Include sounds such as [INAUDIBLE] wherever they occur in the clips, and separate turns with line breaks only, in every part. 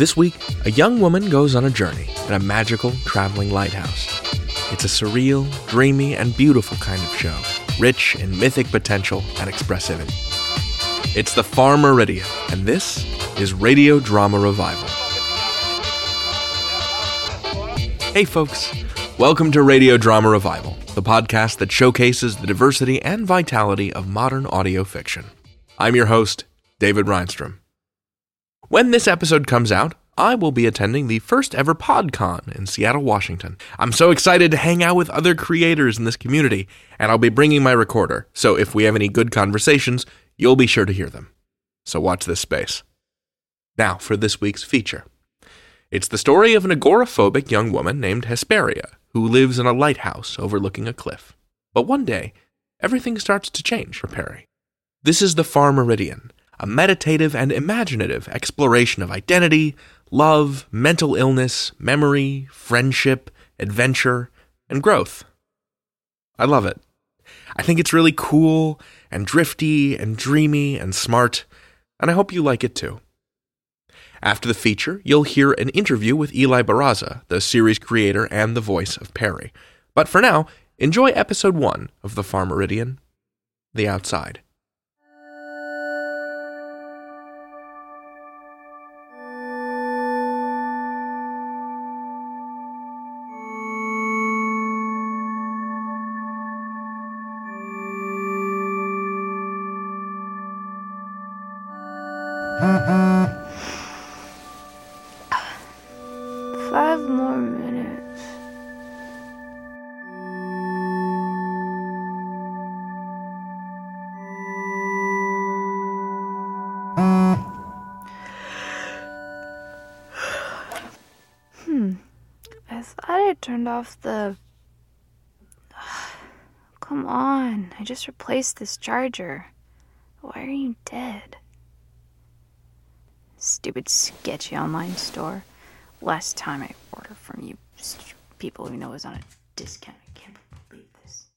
This week, a young woman goes on a journey in a magical traveling lighthouse. It's a surreal, dreamy, and beautiful kind of show, rich in mythic potential and expressivity. It's the Far Meridian, and this is Radio Drama Revival. Hey, folks. Welcome to Radio Drama Revival, the podcast that showcases the diversity and vitality of modern audio fiction. I'm your host, David Rheinstrom. When this episode comes out, I will be attending the first ever PodCon in Seattle, Washington. I'm so excited to hang out with other creators in this community, and I'll be bringing my recorder, so if we have any good conversations, you'll be sure to hear them. So watch this space. Now for this week's feature. It's the story of an agoraphobic young woman named Hesperia who lives in a lighthouse overlooking a cliff. But one day, everything starts to change for Peri. This is the Far Meridian, a meditative and imaginative exploration of identity, love, mental illness, memory, friendship, adventure, and growth. I love it. I think it's really cool and drifty and dreamy and smart, and I hope you like it too. After the feature, you'll hear an interview with Eli Barraza, the series creator and the voice of Peri. But for now, enjoy episode 1 of The Far Meridian The Outside.
Turned off the. [SIGHS] Come on. I just replaced this charger. Why are you dead? Stupid sketchy online store. Last time I ordered from you, people who know is on a discount. I can't believe this.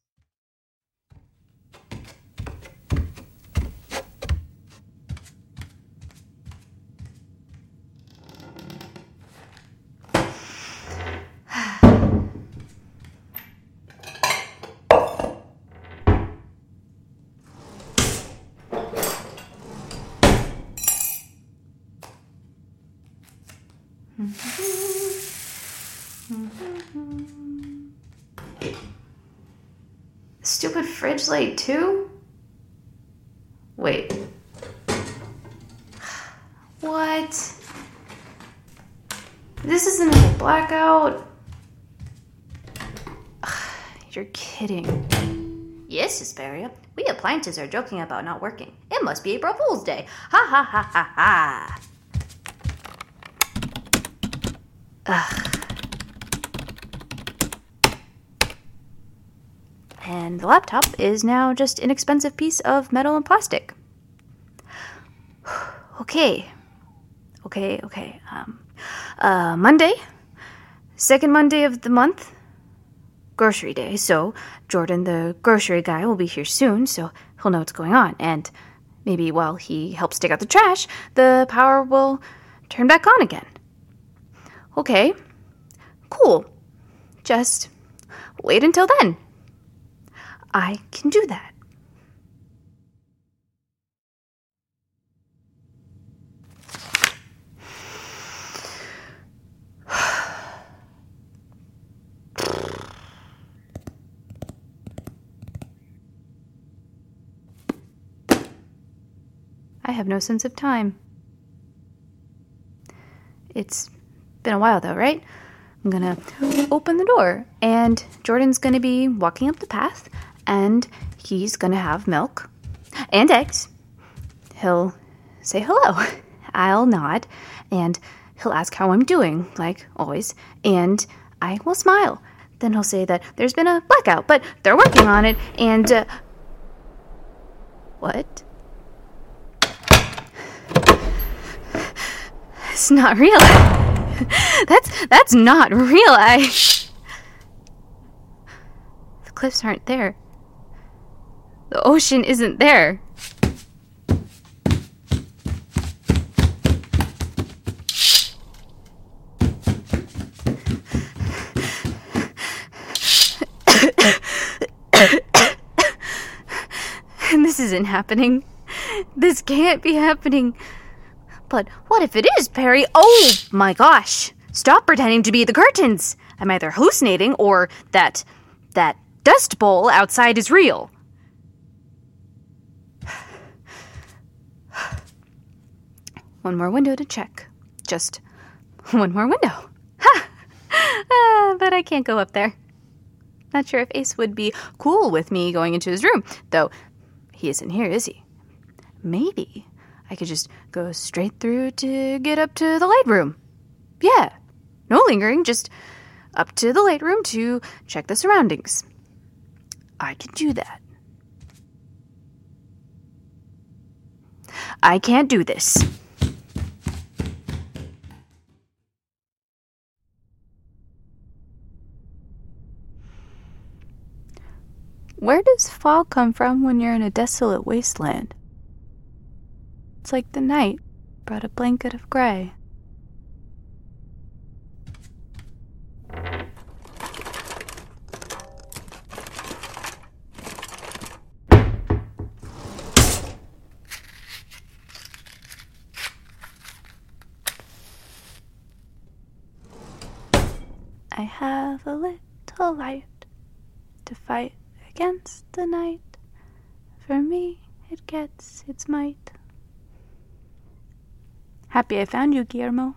Light too? Wait. What? This isn't a blackout. [SIGHS] You're kidding.
Yes, Hesperia. We appliances are joking about not working. It must be April Fool's Day. Ha ha ha ha ha.
And the laptop is now just an expensive piece of metal and plastic. [SIGHS] okay. Okay, okay. Um, uh, Monday, second Monday of the month, grocery day. So Jordan, the grocery guy, will be here soon, so he'll know what's going on. And maybe while he helps take out the trash, the power will turn back on again. Okay, cool. Just wait until then. I can do that. [SIGHS] I have no sense of time. It's been a while though, right? I'm gonna open the door, and Jordan's gonna be walking up the path, and he's gonna have milk and eggs. He'll say hello. I'll nod, and he'll ask how I'm doing, like always, and I will smile. Then he'll say that there's been a blackout, but they're working on it, and. Uh, what? It's not real. [LAUGHS] that's that's not real. I [LAUGHS] The cliffs aren't there. The ocean isn't there. and [COUGHS] this isn't happening. This can't be happening. But what if it is, Peri? Oh my gosh! Stop pretending to be the curtains! I'm either hallucinating or that. that dust bowl outside is real. One more window to check. Just one more window. [LAUGHS] Ha! Uh, but I can't go up there. Not sure if Ace would be cool with me going into his room, though he isn't here, is he? Maybe I could just go straight through to get up to the light room. Yeah, no lingering, just up to the light room to check the surroundings. I can do that. I can't do this. Where does fall come from when you're in a desolate wasteland? It's like the night brought a blanket of gray. I have a little light to fight against the night. For me, it gets its might. Happy I found you, Guillermo.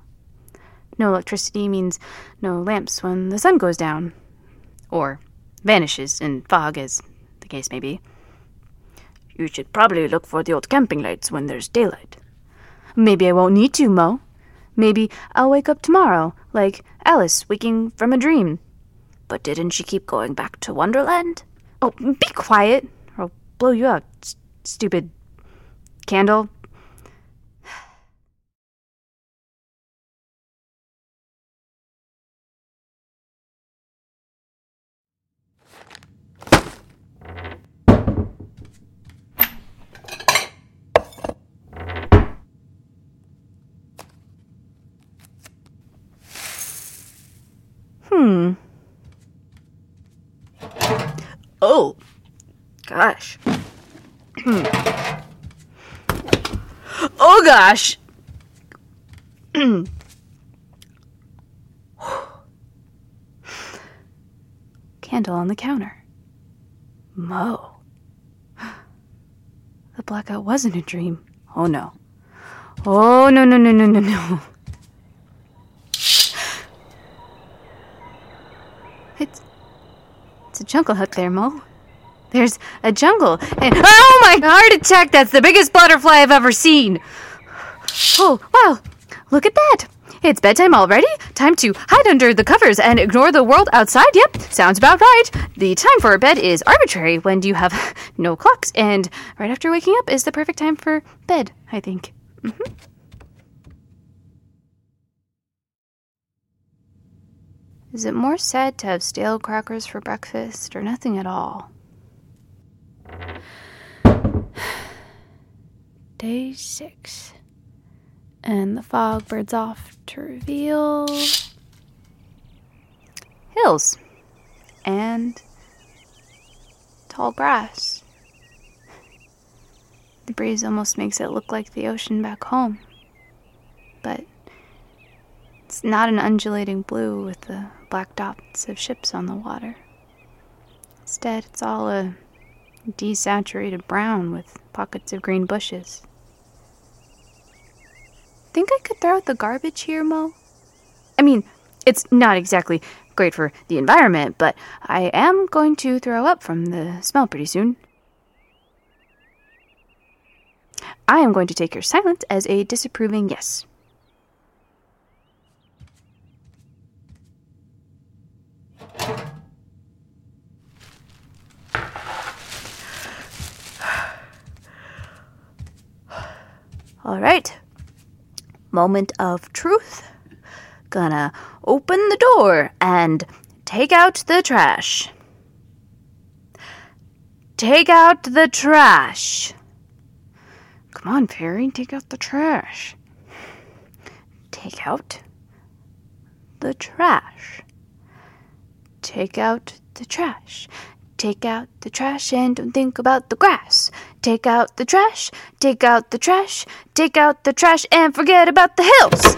No electricity means no lamps when the sun goes down. Or vanishes in fog, as the case may be. You should probably look for the old camping lights when there's daylight. Maybe I won't need to, Mo. Maybe I'll wake up tomorrow, like Alice waking from a dream. But didn't she keep going back to Wonderland? Oh, be quiet, or I'll blow you out, st- stupid candle. Hmm. Oh, gosh. oh, gosh. Candle on the counter. Mo. The blackout wasn't a dream. Oh, no. Oh, no, no, no, no, no, no. It's it's a jungle hut there, Mo. There's a jungle, and oh my heart attack! That's the biggest butterfly I've ever seen. Oh wow! Look at that! It's bedtime already. Time to hide under the covers and ignore the world outside. Yep, sounds about right. The time for bed is arbitrary when you have [LAUGHS] no clocks, and right after waking up is the perfect time for bed. I think. hmm Is it more sad to have stale crackers for breakfast or nothing at all? [SIGHS] Day six. And the fog birds off to reveal hills and tall grass. The breeze almost makes it look like the ocean back home. But it's not an undulating blue with the black dots of ships on the water. Instead, it's all a desaturated brown with pockets of green bushes. Think I could throw out the garbage here, Mo? I mean, it's not exactly great for the environment, but I am going to throw up from the smell pretty soon. I am going to take your silence as a disapproving yes. All right. Moment of truth. Gonna open the door and take out the trash. Take out the trash. Come on, Fairy, take out the trash. Take out the trash. Take out the trash. Take out the trash and don't think about the grass. Take out the trash, take out the trash, take out the trash and forget about the hills.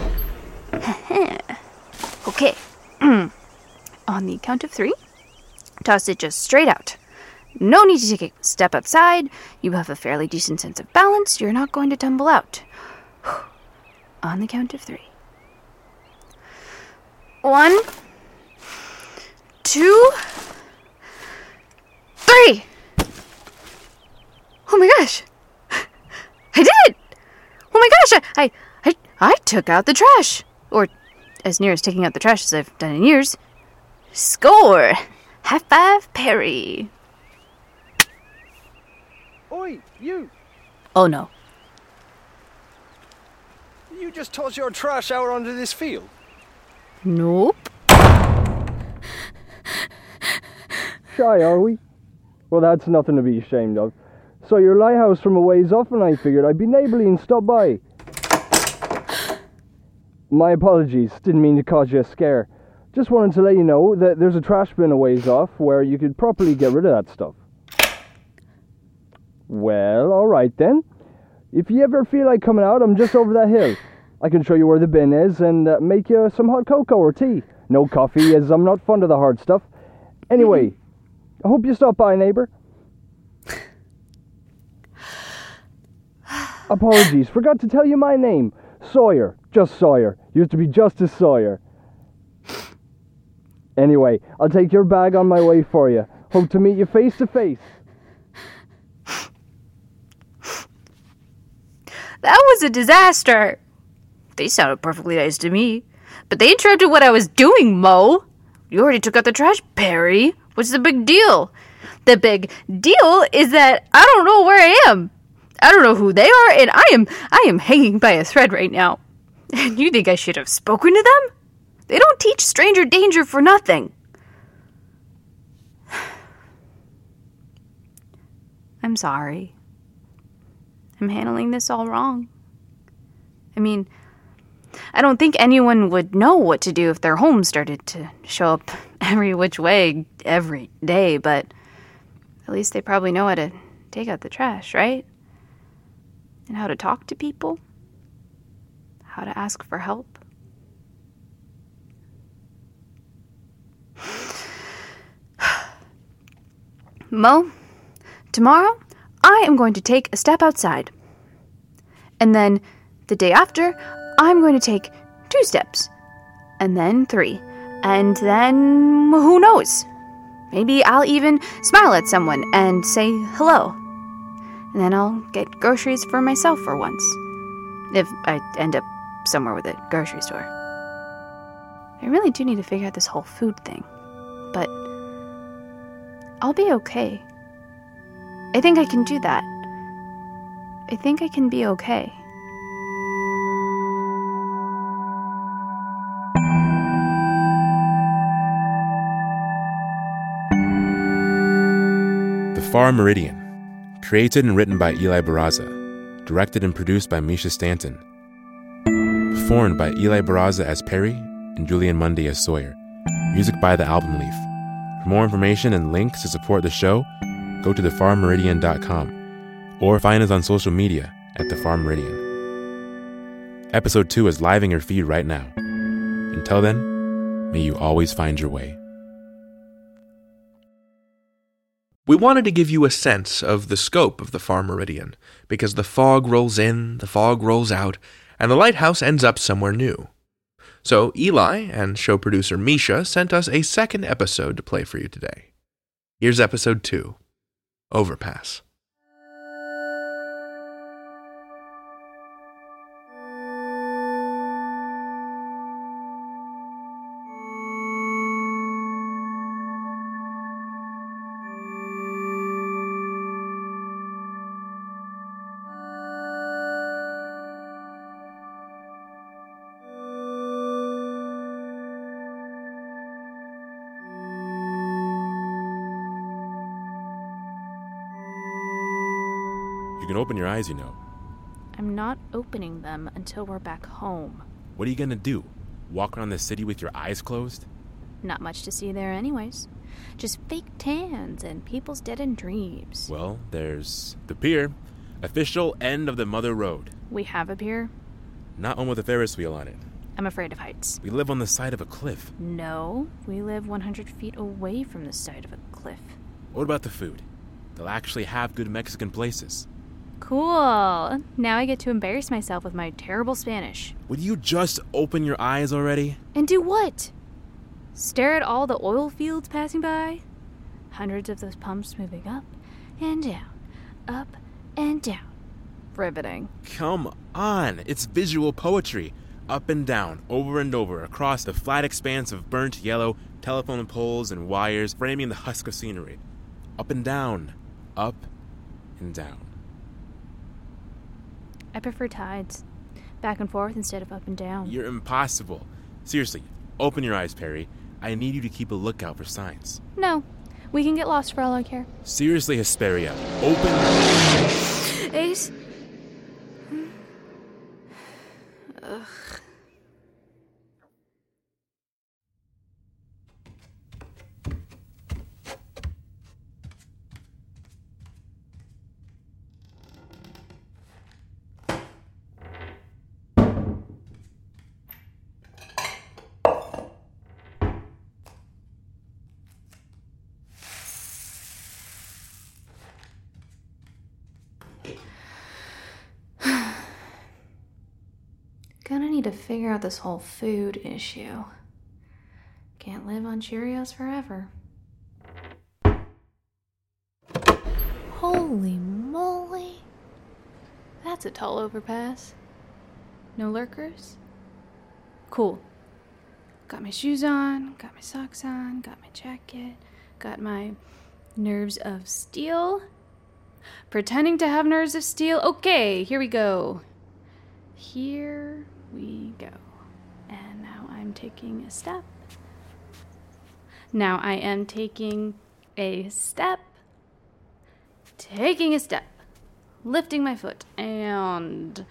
[LAUGHS] okay. [CLEARS THROAT] On the count of three, toss it just straight out. No need to take a step outside. You have a fairly decent sense of balance. You're not going to tumble out. [SIGHS] On the count of three. One, two, three. Oh my gosh. I did it. Oh my gosh. I, I, I, I took out the trash. Or as near as taking out the trash as I've done in years. Score. High five, Peri.
Oi, you!
Oh no.
You just toss your trash out onto this field?
Nope.
Shy, are we? Well, that's nothing to be ashamed of. Saw your lighthouse from a ways off and I figured I'd be neighbourly and stop by. [GASPS] My apologies, didn't mean to cause you a scare. Just wanted to let you know that there's a trash bin a ways off where you could properly get rid of that stuff. Well, alright then. If you ever feel like coming out, I'm just over that hill. I can show you where the bin is and uh, make you some hot cocoa or tea. No coffee, as I'm not fond of the hard stuff. Anyway, I hope you stop by, neighbour. [SIGHS] Apologies, forgot to tell you my name. Sawyer, just Sawyer. Used to be Justice Sawyer. Anyway, I'll take your bag on my way for you. Hope to meet you face to face.
That was a disaster. They sounded perfectly nice to me. But they interrupted what I was doing, Mo. You already took out the trash, Peri. What's the big deal? The big deal is that I don't know where I am. I don't know who they are, and I am I am hanging by a thread right now. [LAUGHS] And you think I should have spoken to them? They don't teach stranger danger for nothing. [SIGHS] I'm sorry. I'm handling this all wrong. I mean, I don't think anyone would know what to do if their home started to show up [LAUGHS] every which way every day, but at least they probably know how to take out the trash, right? And how to talk to people, how to ask for help. [SIGHS] Mo, tomorrow I am going to take a step outside. And then the day after, I'm going to take two steps. And then three. And then who knows? Maybe I'll even smile at someone and say hello. And then I'll get groceries for myself for once. If I end up somewhere with a grocery store. I really do need to figure out this whole food thing. But I'll be okay. I think I can do that. I think I can be okay.
Far Meridian. Created and written by Eli Barraza. Directed and produced by Misha Stanton. Performed by Eli Barraza as Peri and Julian Mundy as Sawyer. Music by The Album Leaf. For more information and links to support the show, go to thefarmeridian.com or find us on social media at The Meridian. Episode 2 is live in your feed right now. Until then, may you always find your way.
We wanted to give you a sense of the scope of the Far Meridian, because the fog rolls in, the fog rolls out, and the lighthouse ends up somewhere new. So Eli and show producer Misha sent us a second episode to play for you today. Here's episode 2 Overpass.
Can open your eyes, you know.
I'm not opening them until we're back home.
What are you gonna do? Walk around the city with your eyes closed?
Not much to see there, anyways. Just fake tans and people's dead end dreams.
Well, there's the pier, official end of the Mother Road.
We have a pier.
Not one with a Ferris wheel on it.
I'm afraid of heights.
We live on the side of a cliff.
No, we live 100 feet away from the side of a cliff.
What about the food? They'll actually have good Mexican places.
Cool. Now I get to embarrass myself with my terrible Spanish.
Would you just open your eyes already?
And do what? Stare at all the oil fields passing by? Hundreds of those pumps moving up and down, up and down. Riveting.
Come on, it's visual poetry. Up and down, over and over, across the flat expanse of burnt yellow telephone poles and wires framing the husk of scenery. Up and down, up and down.
I prefer tides. Back and forth instead of up and down.
You're impossible. Seriously, open your eyes, Peri. I need you to keep a lookout for signs.
No, we can get lost for all I care.
Seriously, Hesperia, open.
Ace? Gonna need to figure out this whole food issue. Can't live on Cheerios forever. Holy moly! That's a tall overpass. No lurkers? Cool. Got my shoes on, got my socks on, got my jacket, got my nerves of steel. Pretending to have nerves of steel. Okay, here we go. Here we go. And now I'm taking a step. Now I am taking a step. Taking a step. Lifting my foot. And.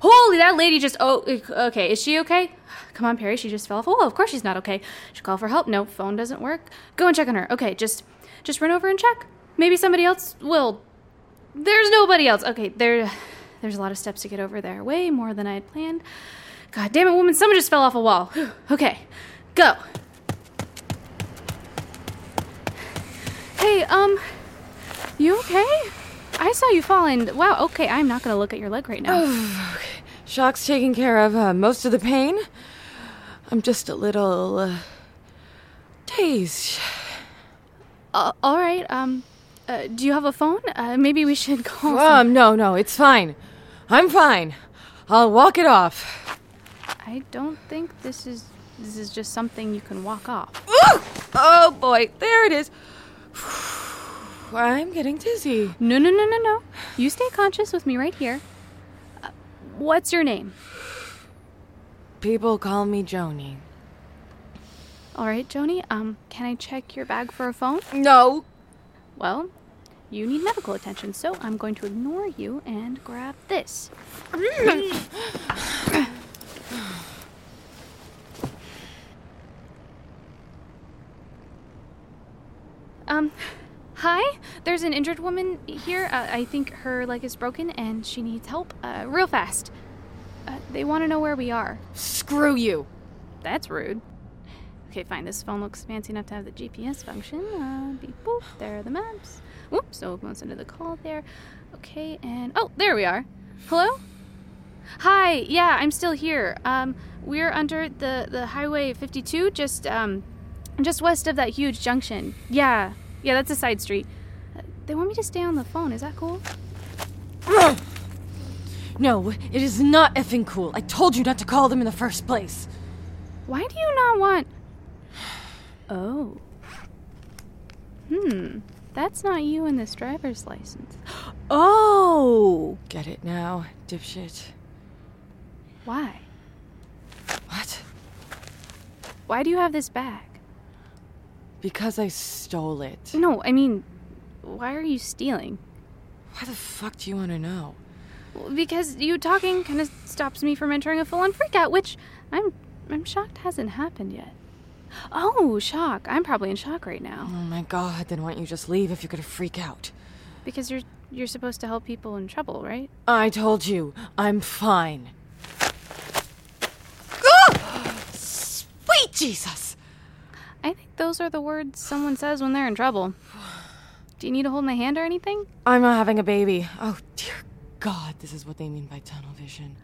Holy, that lady just. Oh, okay. Is she okay? Come on, Peri. She just fell off. Oh, of course she's not okay. Should call for help. No, phone doesn't work. Go and check on her. Okay, just, just run over and check. Maybe somebody else will. There's nobody else. Okay, there, there's a lot of steps to get over there. Way more than I had planned. God damn it, woman! Someone just fell off a wall. [SIGHS] okay, go. Hey, um, you okay? I saw you fall and wow. Okay, I'm not gonna look at your leg right now. [SIGHS]
Shock's taking care of uh, most of the pain. I'm just a little uh, dazed.
Uh, all right. Um, uh, do you have a phone? Uh, maybe we should [LAUGHS] call. some-
Um, no, no, it's fine. I'm fine. I'll walk it off.
I don't think this is this is just something you can walk off.
Oh boy, there it is. [SIGHS] I'm getting dizzy.
No, no, no, no, no. You stay conscious with me right here. Uh, what's your name?
People call me Joni.
All right, Joni. Um, can I check your bag for a phone?
No.
Well, you need medical attention, so I'm going to ignore you and grab this. [SIGHS] [CLEARS THROAT] um, hi. There's an injured woman here. Uh, I think her leg is broken and she needs help. Uh, real fast. Uh, they want to know where we are.
Screw you.
That's rude. Okay, fine. This phone looks fancy enough to have the GPS function. Uh, beep boop. There are the maps. Whoops. So let's into the call there. Okay, and oh, there we are. Hello. Hi. Yeah, I'm still here. Um, we're under the the highway 52, just um, just west of that huge junction. Yeah, yeah, that's a side street. Uh, they want me to stay on the phone. Is that cool?
No, it is not effing cool. I told you not to call them in the first place.
Why do you not want? Oh. Hmm. That's not you in this driver's license. Oh.
Get it now, dipshit.
Why?
What?
Why do you have this bag?
Because I stole it.
No, I mean, why are you stealing?
Why the fuck do you want to know?
Because you talking kind of stops me from entering a full-on freakout, which I'm I'm shocked hasn't happened yet. Oh, shock. I'm probably in shock right now.
Oh my god, then why don't you just leave if you're gonna freak out?
Because you're you're supposed to help people in trouble, right?
I told you, I'm fine. [GASPS] Sweet Jesus!
I think those are the words someone says when they're in trouble. [SIGHS] Do you need to hold my hand or anything?
I'm not having a baby. Oh dear God, this is what they mean by tunnel vision.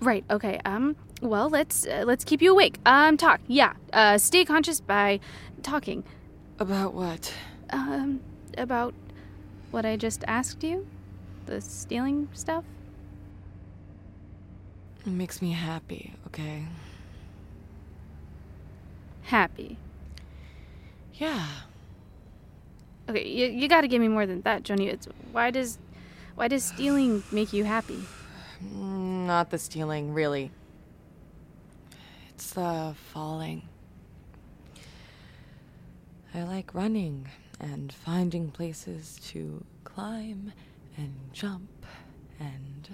Right. Okay. Um. Well, let's uh, let's keep you awake. Um. Talk. Yeah. Uh. Stay conscious by talking.
About what?
Um. About what I just asked you. The stealing stuff.
It makes me happy, okay?
Happy.
Yeah.
Okay. You you got to give me more than that, Joni. It's why does why does stealing make you happy?
Mm, Not the stealing, really. It's the falling. I like running and finding places to climb and jump and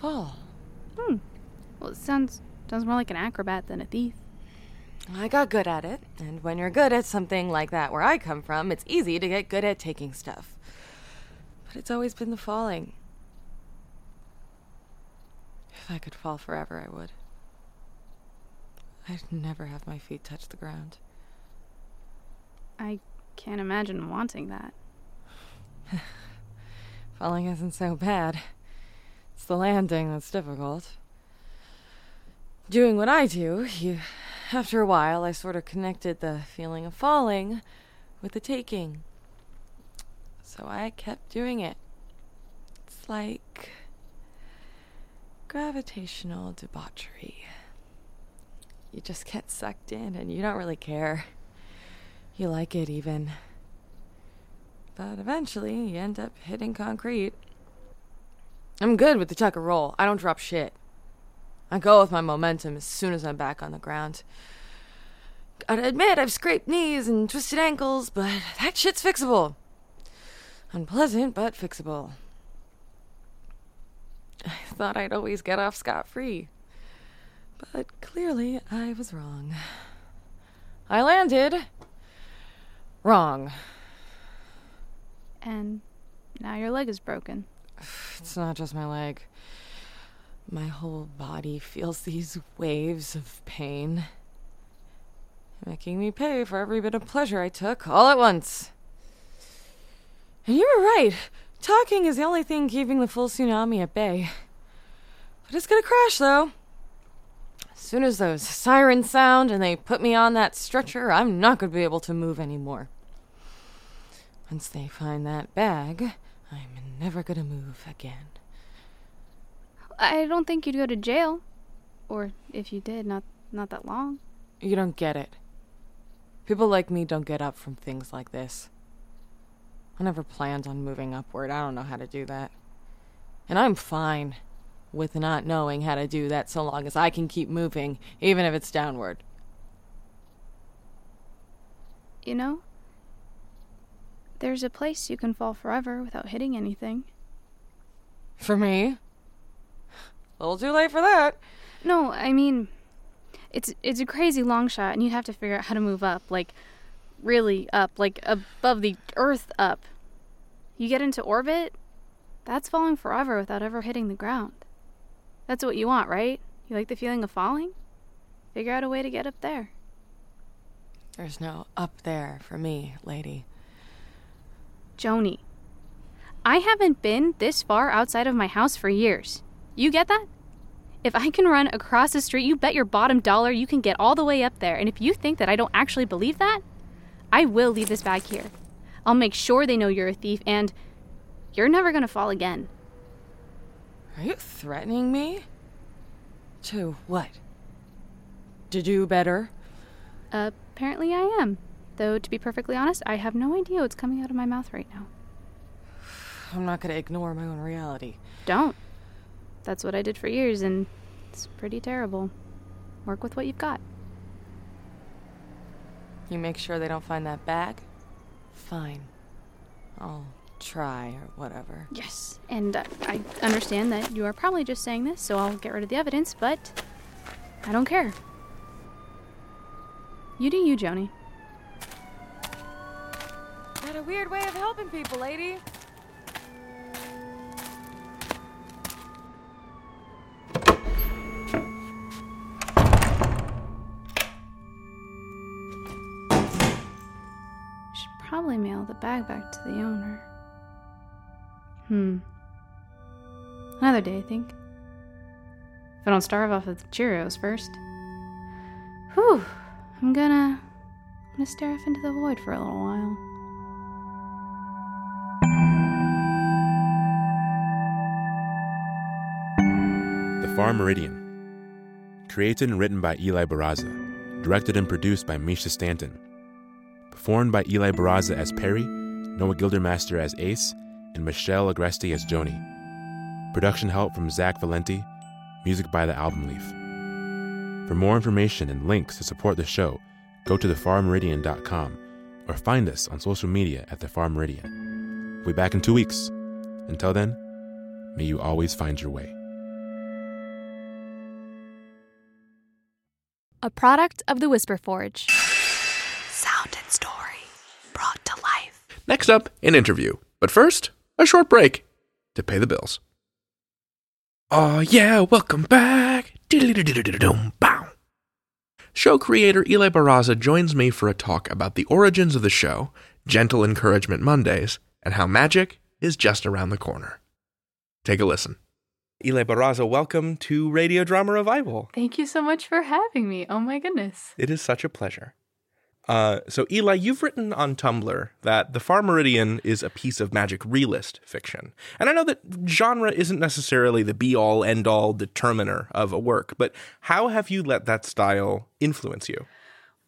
fall. Hmm.
Well, it sounds sounds more like an acrobat than a thief.
I got good at it, and when you're good at something like that where I come from, it's easy to get good at taking stuff. But it's always been the falling. If I could fall forever, I would. I'd never have my feet touch the ground.
I can't imagine wanting that. [SIGHS]
Falling isn't so bad. It's the landing that's difficult. Doing what I do, you after a while I sort of connected the feeling of falling with the taking. So I kept doing it. It's like gravitational debauchery. You just get sucked in and you don't really care. You like it even. But eventually, you end up hitting concrete. I'm good with the tuck and roll. I don't drop shit. I go with my momentum as soon as I'm back on the ground. Gotta admit, I've scraped knees and twisted ankles, but that shit's fixable. Unpleasant, but fixable. I thought I'd always get off scot free. But clearly, I was wrong. I landed. Wrong.
And now your leg is broken. [SIGHS]
It's not just my leg. My whole body feels these waves of pain, making me pay for every bit of pleasure I took all at once. And you were right. Talking is the only thing keeping the full tsunami at bay. But it's gonna crash, though. As soon as those sirens sound and they put me on that stretcher, I'm not gonna be able to move anymore. Once they find that bag, I'm never gonna move again.
I don't think you'd go to jail. Or if you did, not not that long.
You don't get it. People like me don't get up from things like this. I never planned on moving upward. I don't know how to do that. And I'm fine with not knowing how to do that so long as I can keep moving, even if it's downward.
You know? There's a place you can fall forever without hitting anything.
For me? A little too late for that.
No, I mean it's it's a crazy long shot and you'd have to figure out how to move up, like really up, like above the earth up. You get into orbit, that's falling forever without ever hitting the ground. That's what you want, right? You like the feeling of falling? Figure out a way to get up there.
There's no up there for me, lady.
Joni, I haven't been this far outside of my house for years. You get that? If I can run across the street, you bet your bottom dollar you can get all the way up there. And if you think that I don't actually believe that, I will leave this bag here. I'll make sure they know you're a thief and you're never gonna fall again.
Are you threatening me? To what? To do better?
apparently, I am. Though, to be perfectly honest, I have no idea what's coming out of my mouth right now. [SIGHS]
I'm not gonna ignore my own reality.
Don't. That's what I did for years, and it's pretty terrible. Work with what you've got.
You make sure they don't find that bag? Fine. I'll try or whatever.
Yes, and uh, I understand that you are probably just saying this, so I'll get rid of the evidence, but I don't care. You do you, Joni.
Got a weird way of helping people, lady.
Probably mail the bag back to the owner. Hmm. Another day, I think. If I don't starve off of the Cheerios first. Whew. I'm gonna. I'm gonna stare off into the void for a little while.
The Far Meridian. Created and written by Eli Barraza. Directed and produced by Misha Stanton. Performed by Eli Barraza as Peri, Noah Gildermaster as Ace, and Michelle Agresti as Joni. Production help from Zach Valenti. Music by The Album Leaf. For more information and links to support the show, go to thefarmeridian.com or find us on social media at The Meridian. We'll be back in two weeks. Until then, may you always find your way.
A product of the Whisperforge.
Sound story brought to life.
Next up, an interview. But first, a short break to pay the bills. Oh yeah, welcome back. Show creator Eli Barraza joins me for a talk about the origins of the show, Gentle Encouragement Mondays, and how magic is just around the corner. Take a listen. Eli Barraza, welcome to Radio Drama Revival.
Thank you so much for having me. Oh my goodness.
It is such a pleasure. Uh, so, Eli, you've written on Tumblr that The Far Meridian is a piece of magic realist fiction. And I know that genre isn't necessarily the be all, end all determiner of a work, but how have you let that style influence you?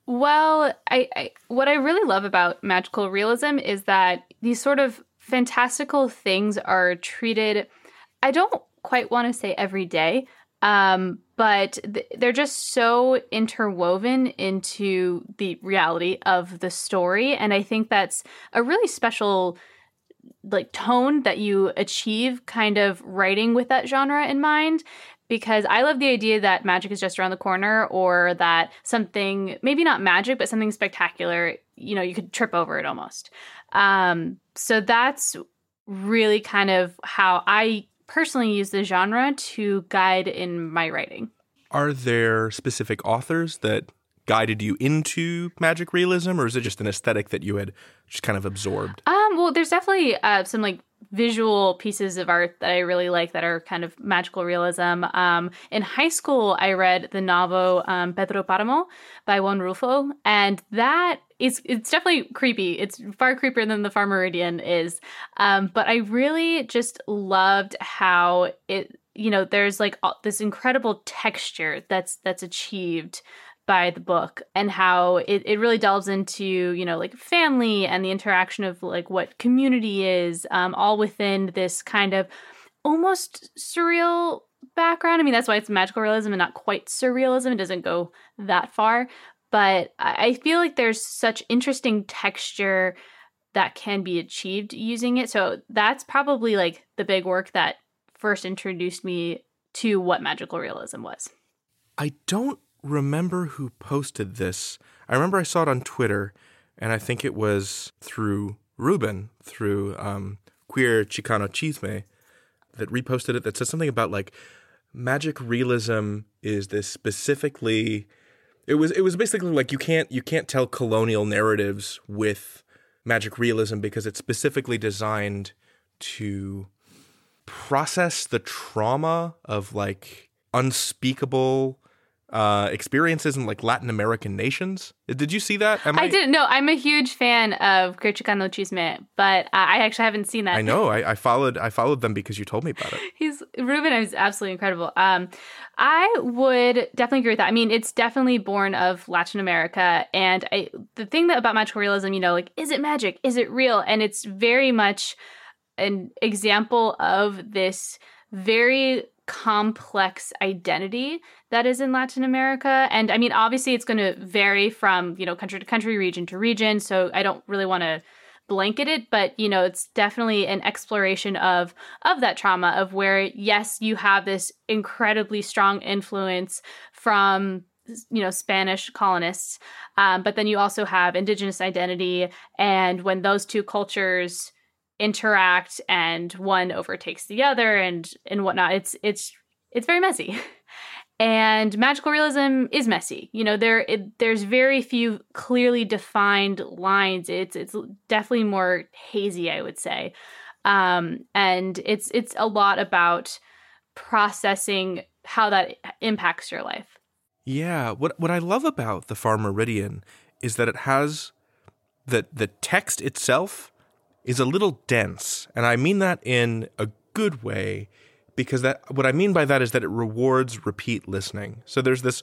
Well, I, I what I really love about magical realism is that these sort of fantastical things are treated I don't quite want to say every day, um, but th- they're just so interwoven into the reality of the story, and I think that's a really special like tone that you achieve kind of writing with that genre in mind. Because I love the idea that magic is just around the corner or that something maybe not magic but something spectacular you know you could trip over it almost. Um, so that's really kind of how I personally use the genre to guide in my writing.
Are there specific authors that guided you into magic realism, or is it just an aesthetic that you had just kind of absorbed?
Um, well, there's definitely uh, some like visual pieces of art that I really like that are kind of magical realism. Um, in high school, I read the novel um, Pedro Paramo by Juan Rulfo, and that is it's definitely creepy. It's far creepier than the Far Meridian is. Um, but I really just loved how it you know there's like this incredible texture that's that's achieved by the book and how it, it really delves into you know like family and the interaction of like what community is um, all within this kind of almost surreal background. I mean that's why it's magical realism and not quite surrealism. It doesn't go that far. But i feel like there's such interesting texture that can be achieved using it. So that's probably like the big work that first introduced me to what magical realism was.
I don't remember who posted this. I remember I saw it on Twitter, and I think it was through Ruben, through um, Queer Chicano Chisme, that reposted it that said something about like magic realism is this specifically. It was it was basically like you can't you can't tell colonial narratives with magic realism because it's specifically designed to process the trauma of like unspeakable uh, experiences in like Latin American nations. Did you see that? Am
I, didn't know. I'm a huge fan of Queer Chicano Chisme, but I actually haven't seen that.
I know. I, I followed. I followed them because you told me about it. [LAUGHS]
He's Ruben is absolutely incredible. Um, I would definitely agree with that. I mean, it's definitely born of Latin America, and I, the thing that about magical realism, you know, like is it magic? Is it real? And it's very much an example of this very complex identity that is in Latin America. And I mean, obviously, it's going to vary from, you know, country to country, region to region. So I don't really want to blanket it but you know it's definitely an exploration of of that trauma of where yes you have this incredibly strong influence from you know Spanish colonists, um, but then you also have indigenous identity, and when those two cultures interact and one overtakes the other and and whatnot, it's it's it's very messy. [LAUGHS] and magical realism is messy. You know, there it, there's very few clearly defined lines. It's it's definitely more hazy, I would say. Um, and it's it's a lot about processing how that impacts your life.
Yeah, what what I love about the Far Meridian is that it has the the text itself is a little dense, and I mean that in a good way because that what I mean by that is that it rewards repeat listening. So there's this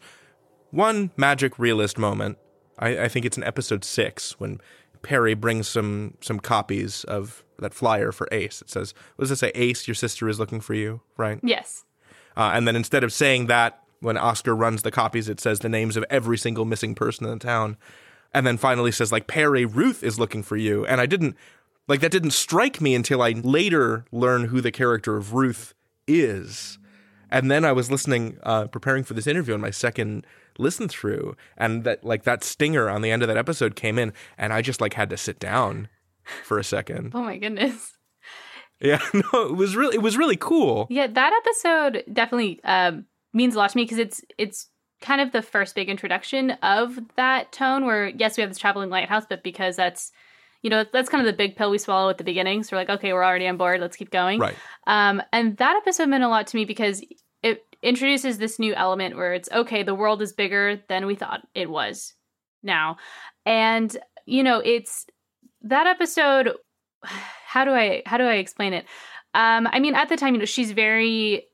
one magic realist moment. I, I think it's in episode six when Peri brings some some copies of that flyer for Ace. It says, "What does it say? Ace, your sister is looking for you." Right?
Yes.
Uh, and then instead of saying that, when Oscar runs the copies, it says the names of every single missing person in the town, and then finally says like Peri, Ruth is looking for you. And I didn't like that didn't strike me until I later learn who the character of Ruth is. And then I was listening, uh, preparing for this interview on my second listen through, and that like that stinger on the end of that episode came in, and I just like had to sit down for a second.
Oh my goodness.
Yeah, [LAUGHS] no, it was really it was really cool.
Yeah, that episode definitely um, means a lot to me because it's it's kind of the first big introduction of that tone. Where yes, we have this traveling lighthouse, but because that's you know that's kind of the big pill we swallow at the beginning. So we're like, okay, we're already on board. Let's keep going.
Right.
Um, and that episode meant a lot to me because it introduces this new element where it's okay, the world is bigger than we thought it was now, and you know it's that episode [SIGHS] how do I how do I explain it? Um, I mean, at the time, you know, she's very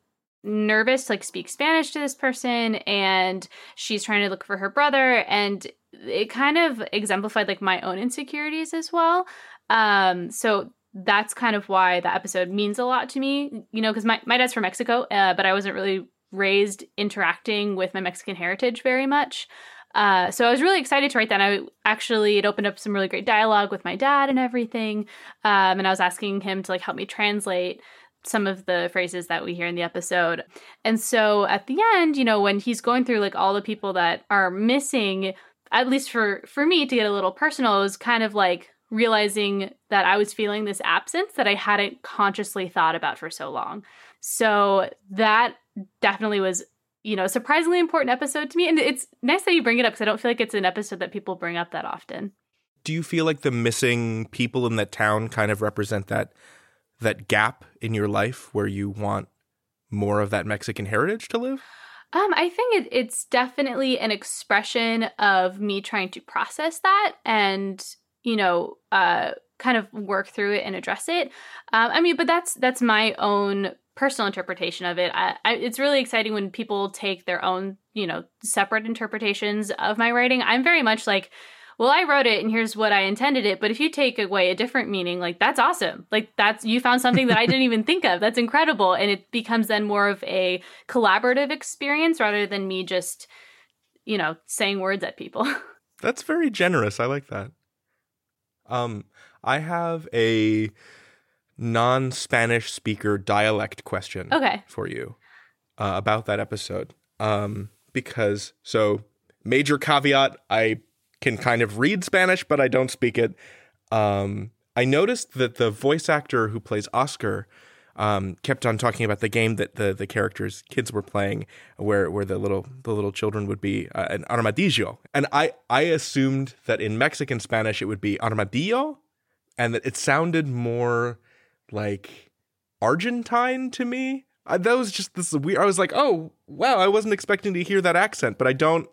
nervous to like speak Spanish to this person, and she's trying to look for her brother, and it kind of exemplified like my own insecurities as well. Um, so that's kind of why the episode means a lot to me, you know, because my, my dad's from Mexico, uh, but I wasn't really raised interacting with my Mexican heritage very much. Uh, so I was really excited to write that. I actually it opened up some really great dialogue with my dad and everything. Um, and I was asking him to like help me translate some of the phrases that we hear in the episode. And so at the end, you know, when he's going through like all the people that are missing, at least for for me to get a little personal, it was kind of like realizing that I was feeling this absence that I hadn't consciously thought about for so long. So that definitely was you know, surprisingly important episode to me. And it's nice that you bring it up because I don't feel like it's an episode that people bring up that often.
Do you feel like the missing people in that town kind of represent that that gap in your life where you want more of that Mexican heritage to live?
Um, I think it, it's definitely an expression of me trying to process that and you know, uh, kind of work through it and address it. Um, I mean, but that's that's my own personal interpretation of it. I, I, it's really exciting when people take their own, you know, separate interpretations of my writing. I'm very much like, well, I wrote it and here's what I intended it. But if you take away a different meaning, like that's awesome. Like that's, you found something that I didn't even think of. That's incredible. And it becomes then more of a collaborative experience rather than me just, you know, saying words at people. [LAUGHS]
That's very generous. I like that. Um, I have a non Spanish speaker dialect question
okay.
for you uh, about that episode. Um, because, so, major caveat I can kind of read Spanish, but I don't speak it. Um, I noticed that the voice actor who plays Oscar um, kept on talking about the game that the the characters kids were playing, where where the little the little children would be uh, an armadillo, and I I assumed that in Mexican Spanish it would be armadillo, and that it sounded more like Argentine to me. I, that was just this weird. I was like, oh wow, I wasn't expecting to hear that accent, but I don't.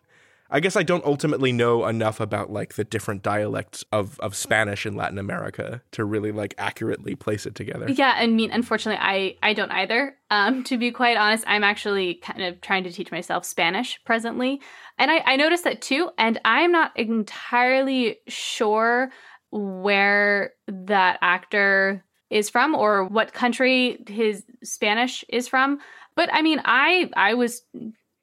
I guess I don't ultimately know enough about like the different dialects of of Spanish in Latin America to really like accurately place it together.
Yeah, I mean, unfortunately, I I don't either. Um, to be quite honest, I'm actually kind of trying to teach myself Spanish presently, and I I noticed that too, and I'm not entirely sure where that actor is from or what country his Spanish is from. But I mean, I I was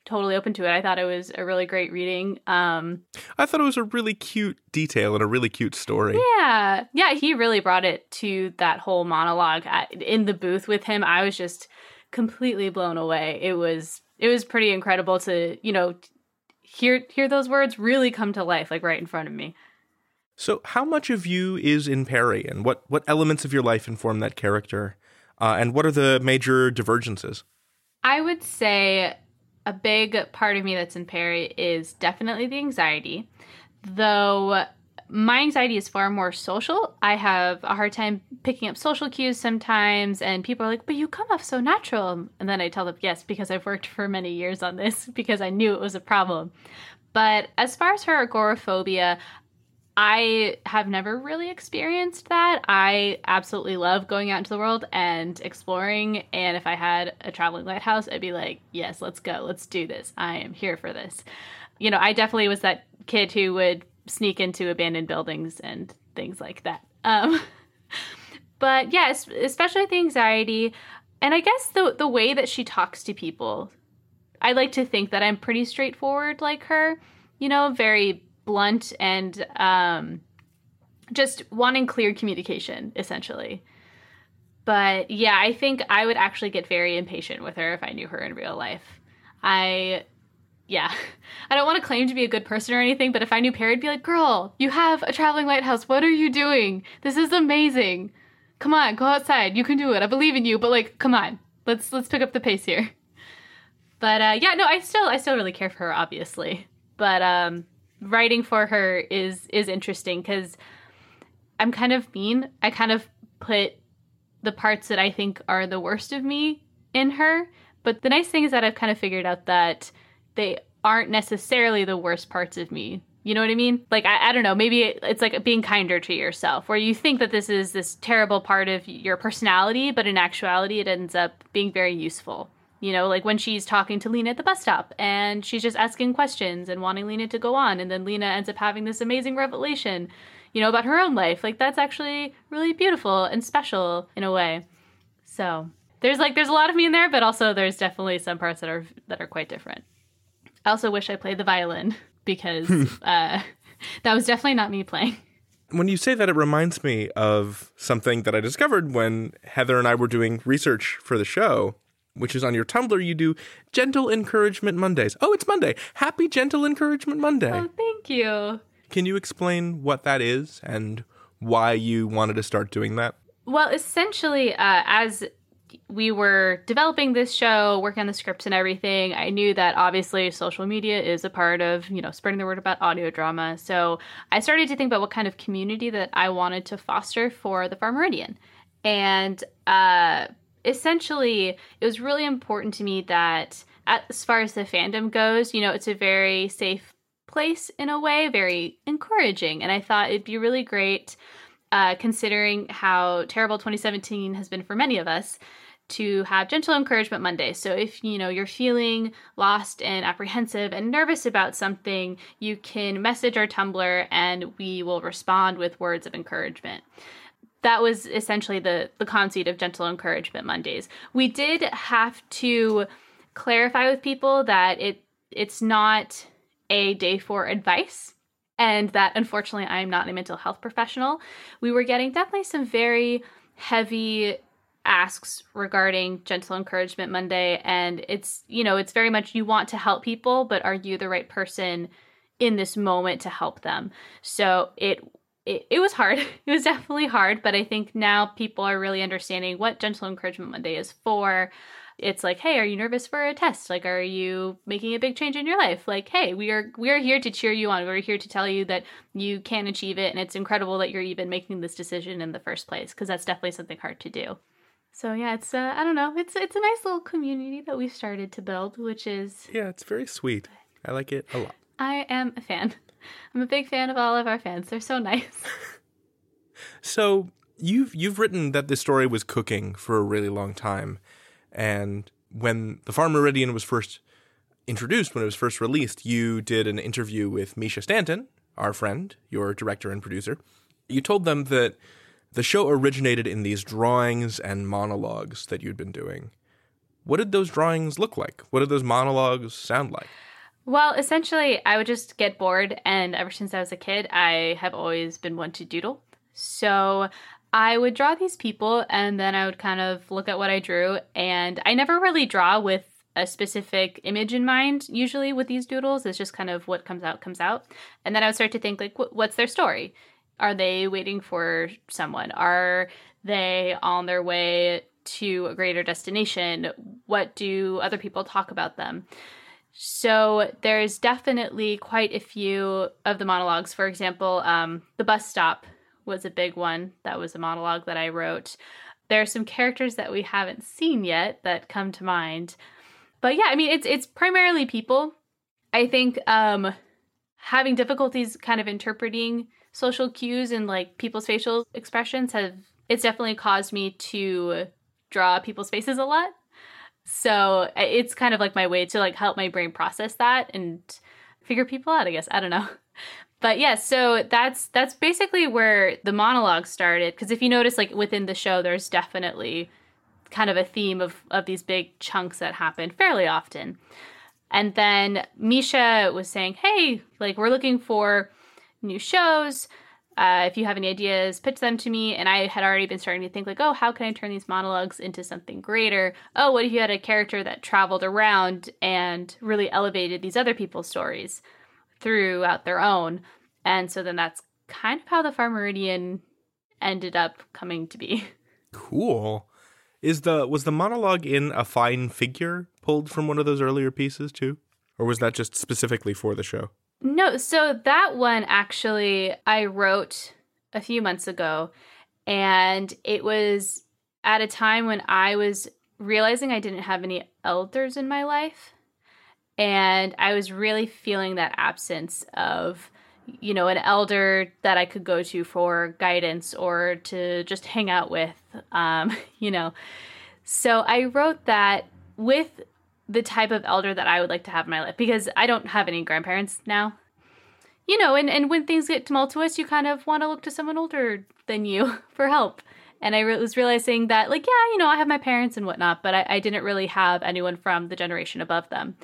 totally open to it. I thought it was a really great reading. Um
I thought it was a really cute detail and a really cute story.
Yeah. Yeah, he really brought it to that whole monologue in the booth with him. I was just completely blown away. It was it was pretty incredible to, you know, hear hear those words really come to life, like right in front of me.
So, how much of you is in Peri, and what what elements of your life inform that character, uh, and what are the major divergences?
I would say a big part of me that's in Peri is definitely the anxiety, though my anxiety is far more social. I have a hard time picking up social cues sometimes, and people are like, But you come off so natural. And then I tell them, Yes, because I've worked for many years on this, [LAUGHS] because I knew it was a problem. But as far as her agoraphobia, I have never really experienced that. I absolutely love going out into the world and exploring. And if I had a traveling lighthouse, I'd be like, yes, let's go. Let's do this. I am here for this. You know, I definitely was that kid who would sneak into abandoned buildings and things like that. Um, [LAUGHS] but yes, yeah, especially the anxiety. And I guess the, the way that she talks to people, I like to think that I'm pretty straightforward like her, you know, very blunt and um, just wanting clear communication, essentially. But yeah, I think I would actually get very impatient with her if I knew her in real life. I, yeah, [LAUGHS] I don't want to claim to be a good person or anything, but if I knew Peri, I'd be like, girl, you have a traveling lighthouse. What are you doing? This is amazing. Come on, go outside. You can do it. I believe in you. But like, come on, let's let's pick up the pace here. But uh, yeah, no, I still I still really care for her, obviously. But um, writing for her is is interesting because I'm kind of mean. I kind of put the parts that I think are the worst of me in her. But the nice thing is that I've kind of figured out that they aren't necessarily the worst parts of me. You know what I mean? Like, I, I don't know, maybe it's like being kinder to yourself, where you think that this is this terrible part of your personality, but in actuality, it ends up being very useful. You know, like when she's talking to Lena at the bus stop and she's just asking questions and wanting Lena to go on, and then Lena ends up having this amazing revelation, you know, about her own life. Like that's actually really beautiful and special in a way. So there's like there's a lot of me in there, but also there's definitely some parts that are that are quite different. I also wish I played the violin [LAUGHS] because uh, that was definitely not me playing.
When you say that, it reminds me of something that I discovered when Heather and I were doing research for the show which is on your Tumblr, you do Gentle Encouragement Mondays. Oh, it's Monday. Happy Gentle Encouragement Monday.
Oh, thank you.
Can you explain what that is and why you wanted to start doing that?
Well, essentially, uh, as we were developing this show, working on the scripts and everything, I knew that obviously social media is a part of, you know, spreading the word about audio drama. So I started to think about what kind of community that I wanted to foster for the Far Meridian. And uh, essentially, it was really important to me that as far as the fandom goes, you know, it's a very safe place in a way, very encouraging. And I thought it'd be really great, uh, considering how terrible 2017 has been for many of us, to have gentle encouragement monday so if you know you're feeling lost and apprehensive and nervous about something you can message our tumblr and we will respond with words of encouragement that was essentially the the conceit of gentle encouragement Mondays. We did have to clarify with people that it it's not a day for advice and that unfortunately I am not a mental health professional. We were getting definitely some very heavy asks regarding gentle encouragement Monday and it's you know it's very much you want to help people but are you the right person in this moment to help them. So it it, it was hard. [LAUGHS] It was definitely hard, but I think now people are really understanding what Gentle Encouragement Monday is for. It's like, hey, are you nervous for a test? Like, are you making a big change in your life? Like, hey, we are we are here to cheer you on. We're here to tell you that you can achieve it, and it's incredible that you're even making this decision in the first place because that's definitely something hard to do. So yeah, it's uh, I don't know, it's it's a nice little community that we've started to build, which is
yeah, it's very sweet. I like it a lot.
I am a fan. I'm a big fan of all of our fans. They're so nice. [LAUGHS]
so you've you've written that this story was cooking for a really long time, and when the Far Meridian was first introduced, when it was first released, you did an interview with Misha Stanton, our friend, your director and producer. You told them that the show originated in these drawings and monologues that you'd been doing. What did those drawings look like? What did those monologues sound like?
Well, essentially, I would just get bored, and ever since I was a kid, I have always been one to doodle. So I would draw these people, and then I would kind of look at what I drew, and I never really draw with a specific image in mind usually with these doodles. It's just kind of what comes out comes out. And then i would start to think like what's their story? Are they waiting for someone? Are they on their way to a greater destination? What do other people talk about them so there's definitely quite a few of the monologues for example um, the bus stop was a big one that was a monologue that i wrote there are some characters that we haven't seen yet that come to mind. But yeah, I mean it's it's primarily people. I think um having difficulties kind of interpreting social cues and like people's facial expressions have it's definitely caused me to draw people's faces a lot. So uh, it's kind of like my way to like help my brain process that and figure people out, I guess. I don't know. [LAUGHS] But yeah, so that's that's basically where the monologue started. Because if you notice, like within the show, there's definitely kind of a theme of of these big chunks that happen fairly often. And then Misha was saying, "Hey, like we're looking for new shows. Uh, if you have any ideas, pitch them to me." And I had already been starting to think, like, "Oh, how can I turn these monologues into something greater? Oh, what if you had a character that traveled around and really elevated these other people's stories?" throughout their own. And so then that's kind of how the Far Meridian ended up coming to be. [LAUGHS]
Cool. Is the was the monologue in a fine figure pulled from one of those earlier pieces too? Or was that just specifically for the show?
No, so that one actually I wrote a few months ago and it was at a time when I was realizing I didn't have any elders in my life and I was really feeling that absence of you know an elder that I could go to for guidance or to just hang out with um, [LAUGHS] you know. So I wrote that with the type of elder that I would like to have in my life because I don't have any grandparents now you know and, and when things get tumultuous you kind of want to look to someone older than you [LAUGHS] for help and I re- was realizing that, like, yeah, you know, I have my parents and whatnot, but I, I didn't really have anyone from the generation above them.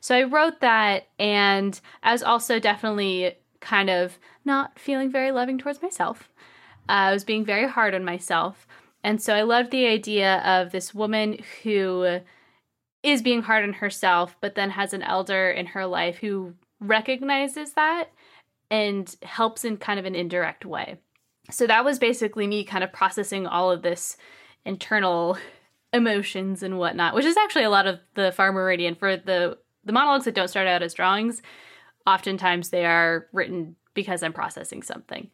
So I wrote that, and I was also definitely kind of not feeling very loving towards myself. Uh, I was being very hard on myself. And so I loved the idea of this woman who is being hard on herself, but then has an elder in her life who recognizes that and helps in kind of an indirect way so that was basically me kind of processing all of this internal [LAUGHS] emotions and whatnot, which is actually a lot of the Far Meridian for the the monologues that don't start out as drawings. Oftentimes they are written because I'm processing something.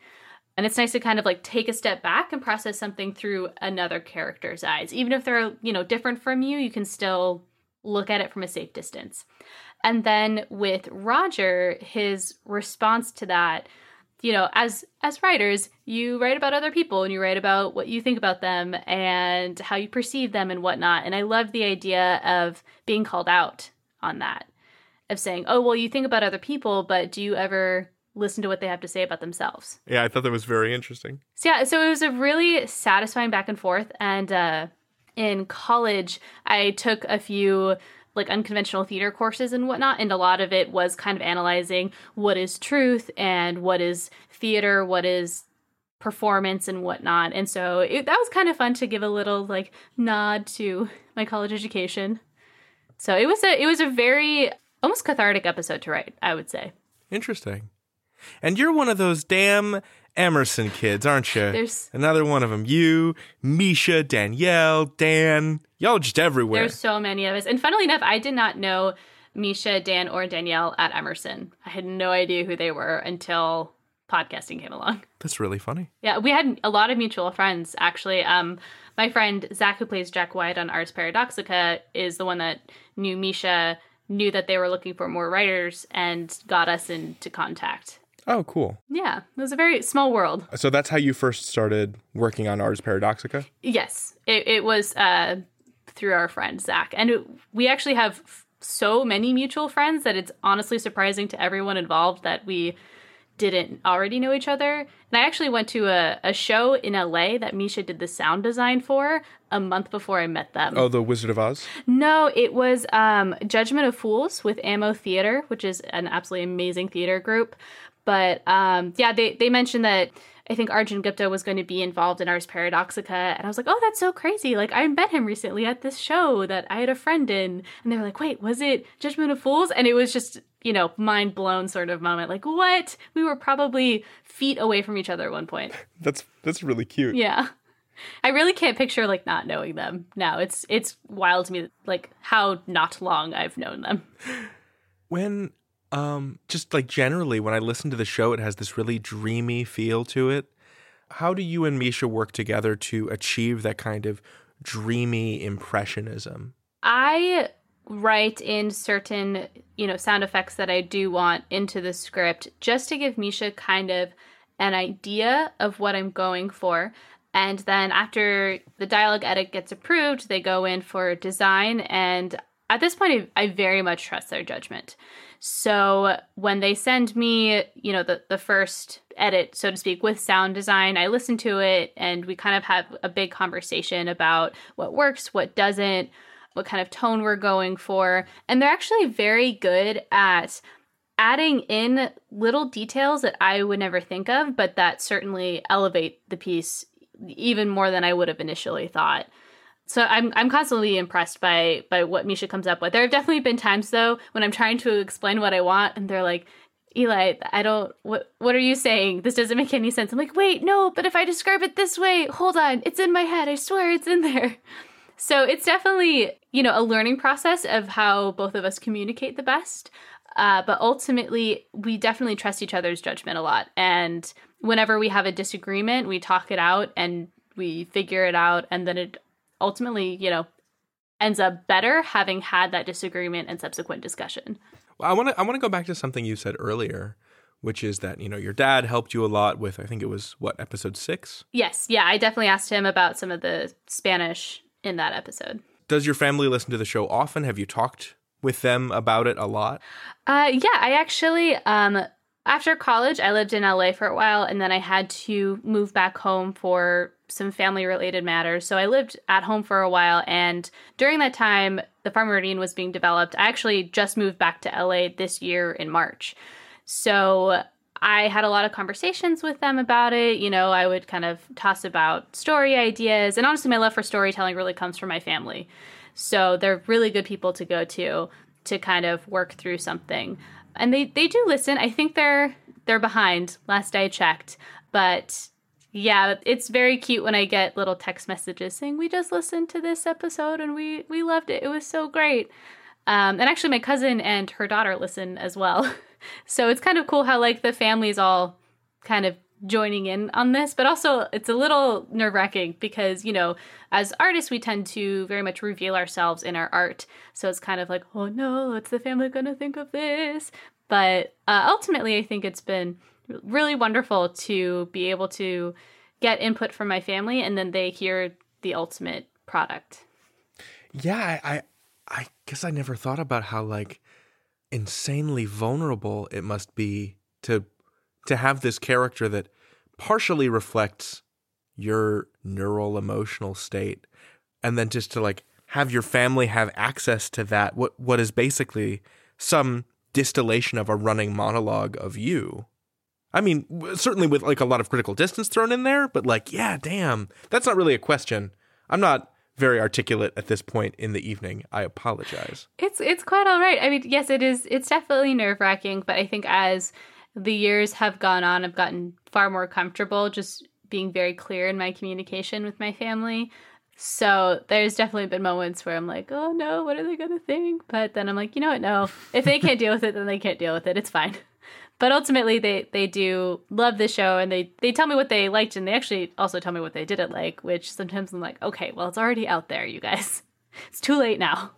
And it's nice to kind of like take a step back and process something through another character's eyes. Even if they're, you know, different from you, you can still look at it from a safe distance. And then with Roger, his response to that you know as as writers you write about other people and you write about what you think about them and how you perceive them and whatnot. And i love the idea of being called out on that of saying oh well you think about other people but do you ever listen to what they have to say about themselves?
Yeah i thought that was very interesting.
So yeah so it was a really satisfying back and forth and uh in college i took a few like unconventional theater courses and whatnot, and a lot of it was kind of analyzing what is truth and what is theater, what is performance and whatnot. And so it, that was kind of fun to give a little like nod to my college education. So it was a it was a very almost cathartic episode to write, I would say.
Interesting. And you're one of those damn Emerson kids, aren't you?
There's
another one of them. You, Misha, Danielle, Dan. Y'all just everywhere.
There's so many of us. And funnily enough, I did not know Misha, Dan, or Danielle at Emerson. I had no idea who they were until podcasting came along.
That's really funny.
Yeah, we had a lot of mutual friends actually. Um, my friend Zach, who plays Jack White on Ars Paradoxica, is the one that knew Misha, knew that they were looking for more writers, and got us into contact.
Oh, cool.
Yeah, it was a very small world.
So that's how you first started working on Ars Paradoxica?
Yes, it, it was uh, through our friend Zach. And it, we actually have so many mutual friends that it's honestly surprising to everyone involved that we didn't already know each other. And I actually went to a, a show in LA that Misha did the sound design for a month before I met them.
Oh, the Wizard of Oz?
No, it was um, Judgment of Fools with Ammo Theater, which is an absolutely amazing theater group. But um, yeah, they, they mentioned that I think Arjun Gupta was going to be involved in Ars Paradoxica. And I was like, oh, that's so crazy. Like, I met him recently at this show that I had a friend in. And they were like, wait, was it Judgment of Fools? And it was just, you know, mind blown sort of moment. Like, what? We were probably feet away from each other at one point. [LAUGHS]
That's that's really cute.
Yeah. I really can't picture like not knowing them now. It's it's wild to me like how not long I've known them.
When um just like generally when I listen to the show it has this really dreamy feel to it. How do you and Misha work together to achieve that kind of dreamy impressionism?
I write in certain, you know, sound effects that I do want into the script just to give Misha kind of an idea of what I'm going for. And then after the dialogue edit gets approved, they go in for design. And at this point, I, I very much trust their judgment. So when they send me, you know, the, the first edit, so to speak, with sound design, I listen to it and we kind of have a big conversation about what works, what doesn't, what kind of tone we're going for. And they're actually very good at adding in little details that I would never think of, but that certainly elevate the piece even more than I would have initially thought. So I'm I'm constantly impressed by by what Misha comes up with. There have definitely been times though when I'm trying to explain what I want and they're like, Eli, I don't what what are you saying? This doesn't make any sense. I'm like, wait, no, but if I describe it this way, hold on, it's in my head. I swear it's in there. So it's definitely, you know, a learning process of how both of us communicate the best. Uh, but ultimately, we definitely trust each other's judgment a lot. And whenever we have a disagreement, we talk it out and we figure it out. And then it ultimately, you know, ends up better having had that disagreement and subsequent discussion.
Well, I want to I want to go back to something you said earlier, which is that you know your dad helped you a lot with. I think it was what episode six.
Yes, yeah, I definitely asked him about some of the Spanish in that episode.
Does your family listen to the show often? Have you talked with them about it a lot?
Uh, yeah, I actually, um, after college, I lived in LA for a while and then I had to move back home for some family related matters. So I lived at home for a while. And during that time, the Far Meridian was being developed. I actually just moved back to LA this year in March. So I had a lot of conversations with them about it. You know, I would kind of toss about story ideas. And honestly, my love for storytelling really comes from my family. So they're really good people to go to to kind of work through something. And they they do listen. I think they're they're behind last I checked, but yeah, it's very cute when I get little text messages saying we just listened to this episode and we we loved it. It was so great. Um, and actually, my cousin and her daughter listen as well. [LAUGHS] so it's kind of cool how like the family's all kind of joining in on this, but also it's a little nerve wracking because, you know, as artists, we tend to very much reveal ourselves in our art. So it's kind of like, oh no, what's the family to think of this? But uh, ultimately, I think it's been really wonderful to be able to get input from my family and then they hear the ultimate product.
Yeah, I, I, I guess I never thought about how like insanely vulnerable it must be to to have this character that partially reflects your neural emotional state and then just to like have your family have access to that what what is basically some distillation of a running monologue of you i mean certainly with like a lot of critical distance thrown in there but like yeah damn that's not really a question i'm not very articulate at this point in the evening i apologize
it's it's quite all right i mean yes it is it's definitely nerve-wracking but i think as the years have gone on, I've gotten far more comfortable just being very clear in my communication with my family. So there's definitely been moments where I'm like, oh no, what are they to think? But then I'm like, you know what? No, if they can't deal with it, then they can't deal with it. It's fine. But ultimately, they, they do love the show and they, they tell me what they liked and they actually also tell me what they didn't like, which sometimes I'm like, okay, well, it's already out there, you guys. [LAUGHS] It's too late now.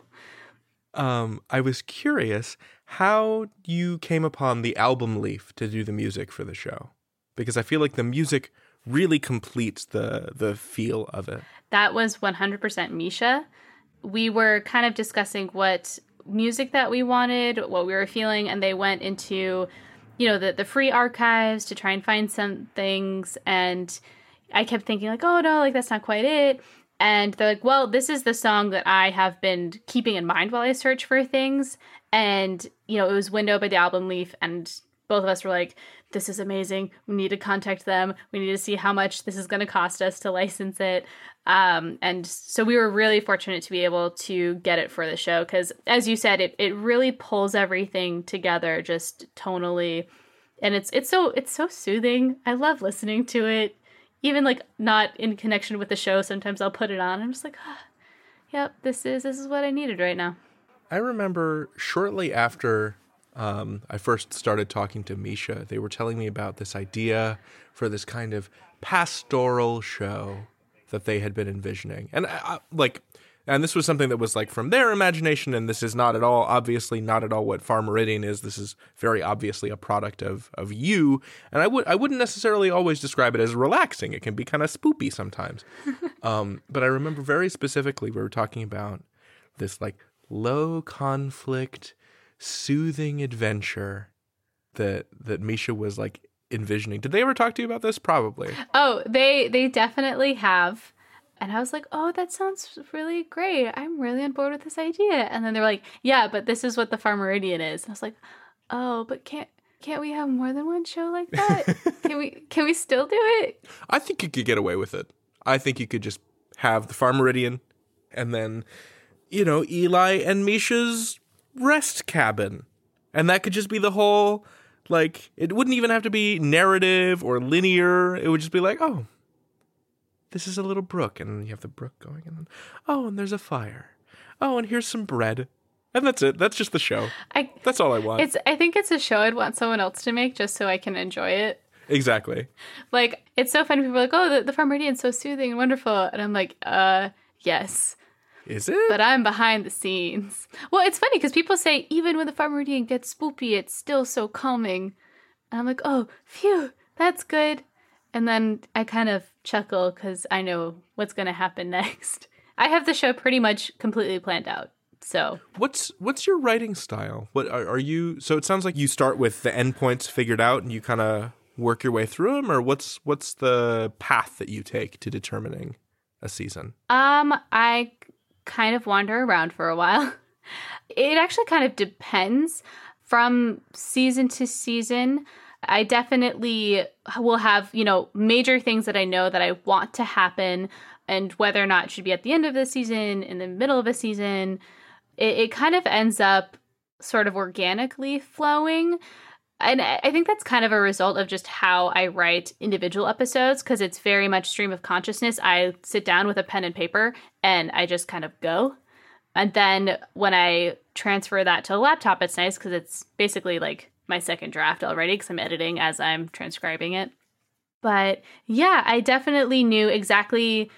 Um, I was curious how you came upon the album leaf to do the music for the show because I feel like the music really completes the the feel of it.
That was 100% Misha. We were kind of discussing what music that we wanted, what we were feeling, and they went into, you know, the the free archives to try and find some things. And I kept thinking like, oh no, like that's not quite it. And they're like, well, this is the song that I have been keeping in mind while I search for things and you know it was window by the album leaf and both of us were like, this is amazing. We need to contact them. We need to see how much this is going to cost us to license it. Um, and so we were really fortunate to be able to get it for the show because, as you said, it, it really pulls everything together just tonally. And it's it's so it's so soothing. I love listening to it, even like not in connection with the show. Sometimes I'll put it on. I'm just like, ah, yep, this is this is what I needed right now.
I remember shortly after um, I first started talking to Misha, they were telling me about this idea for this kind of pastoral show that they had been envisioning. And I, I, like, and this was something that was like from their imagination, and this is not at all, obviously, not at all what Far Meridian is. This is very obviously a product of of you. And I would I wouldn't necessarily always describe it as relaxing. It can be kind of spoopy sometimes. [LAUGHS] um, but I remember very specifically we were talking about this like low conflict, soothing adventure that that Misha was like envisioning. Did they ever talk to you about this? Probably.
Oh, they they definitely have. And I was like, "Oh, that sounds really great. I'm really on board with this idea." And then they're like, "Yeah, but this is what the Far Meridian is." And I was like, "Oh, but can't can't we have more than one show like that? [LAUGHS] can we can we still do it?"
I think you could get away with it. I think you could just have the Far Meridian and then you know, Eli and Misha's rest cabin. And that could just be the whole like it wouldn't even have to be narrative or linear. It would just be like, oh, this is a little brook, and you have the brook going, and then, oh, and there's a fire. Oh, and here's some bread. And that's it. That's just the show.
I
That's all I want.
it's I think it's a show I'd want someone else to make just so I can enjoy it.
exactly.
Like it's so fun. People are like, "Oh, the, the Far Meridian's so soothing and wonderful," and I'm like, "Uh, yes."
Is it?
but I'm behind the scenes. Well, it's funny because people say even when the Far Meridian gets spoopy, it's still so calming. And I'm like, oh, phew, that's good. And then I kind of chuckle because I know what's going to happen [LAUGHS] next. I have the show pretty much completely planned out. So
What's what's your writing style? What are, are you? So it sounds like you start with the endpoints figured out, and you kind of work your way through them, or what's what's the path that you take to determining a season?
Um, I kind of wander around for a while. [LAUGHS] It actually kind of depends from season to season. I definitely will have, you know, major things that I know that I want to happen and whether or not it should be at the end of the season, in the middle of a season, it, it kind of ends up sort of organically flowing and I think that's kind of a result of just how I write individual episodes because it's very much stream of consciousness. I sit down with a pen and paper and I just kind of go. And then when I transfer that to a laptop, it's nice because it's basically like my second draft already because I'm editing as I'm transcribing it. But yeah, I definitely knew exactly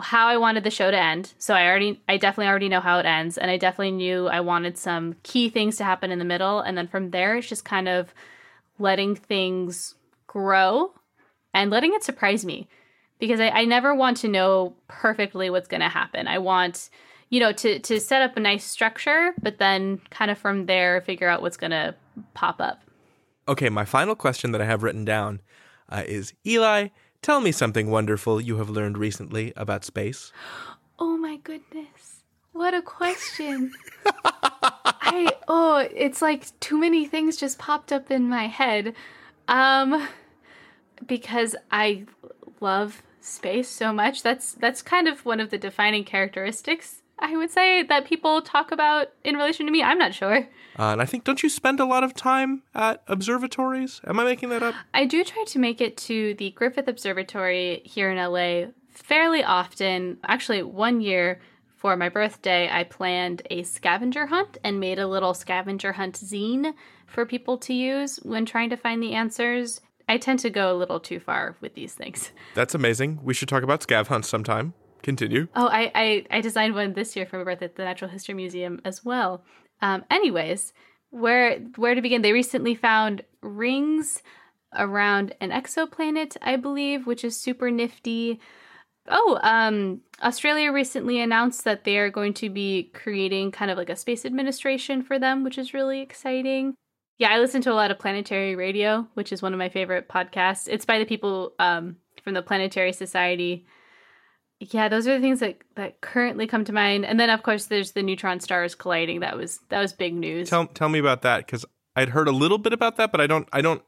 how I wanted the show to end. So I already I definitely already know how it ends and I definitely knew I wanted some key things to happen in the middle and then from there it's just kind of letting things grow and letting it surprise me because I, I never want to know perfectly what's going to happen. I want you know to to set up a nice structure but then kind of from there figure out what's going to pop up.
Okay, my final question that I have written down uh, is Eli, tell me something wonderful you have learned recently about space.
Oh my goodness. What a question. [LAUGHS] I oh, it's like too many things just popped up in my head. Um because I love space so much. That's that's kind of one of the defining characteristics I would say that people talk about in relation to me. I'm not sure.
Uh, and I think, don't you spend a lot of time at observatories? Am I making that up?
I do try to make it to the Griffith Observatory here in LA fairly often. Actually, one year for my birthday, I planned a scavenger hunt and made a little scavenger hunt zine for people to use when trying to find the answers. I tend to go a little too far with these things.
That's amazing. We should talk about scav hunts sometime. Continue.
Oh, I, I, I designed one this year for my birthday at the Natural History Museum as well. Um, anyways, where where to begin? They recently found rings around an exoplanet, I believe, which is super nifty. Oh, um, Australia recently announced that they are going to be creating kind of like a space administration for them, which is really exciting. Yeah, I listen to a lot of planetary radio, which is one of my favorite podcasts. It's by the people um, from the Planetary Society. Yeah, those are the things that that currently come to mind. And then of course there's the neutron stars colliding. That was that was big news.
Tell tell me about that because I'd heard a little bit about that, but I don't I don't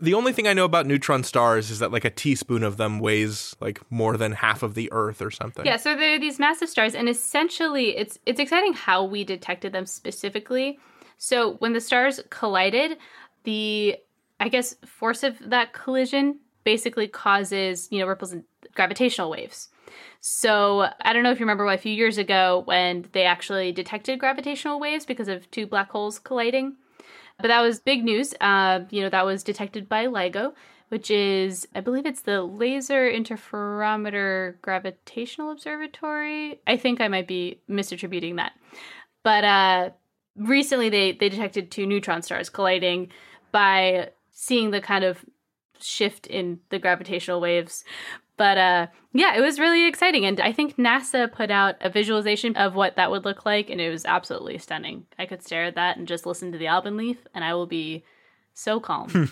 the only thing I know about neutron stars is that like a teaspoon of them weighs like more than half of the Earth or something.
Yeah, so they're these massive stars, and essentially, it's it's exciting how we detected them specifically. So when the stars collided, the I guess force of that collision basically causes you know ripples in gravitational waves. So I don't know if you remember a few years ago when they actually detected gravitational waves because of two black holes colliding. But that was big news. Uh, you know, that was detected by LIGO, which is, I believe it's the Laser Interferometer Gravitational Observatory. I think I might be misattributing that. But uh, recently they, they detected two neutron stars colliding by seeing the kind of shift in the gravitational waves. But uh, yeah, it was really exciting. And I think NASA put out a visualization of what that would look like, and it was absolutely stunning. I could stare at that and just listen to the Album Leaf, and I will be so calm.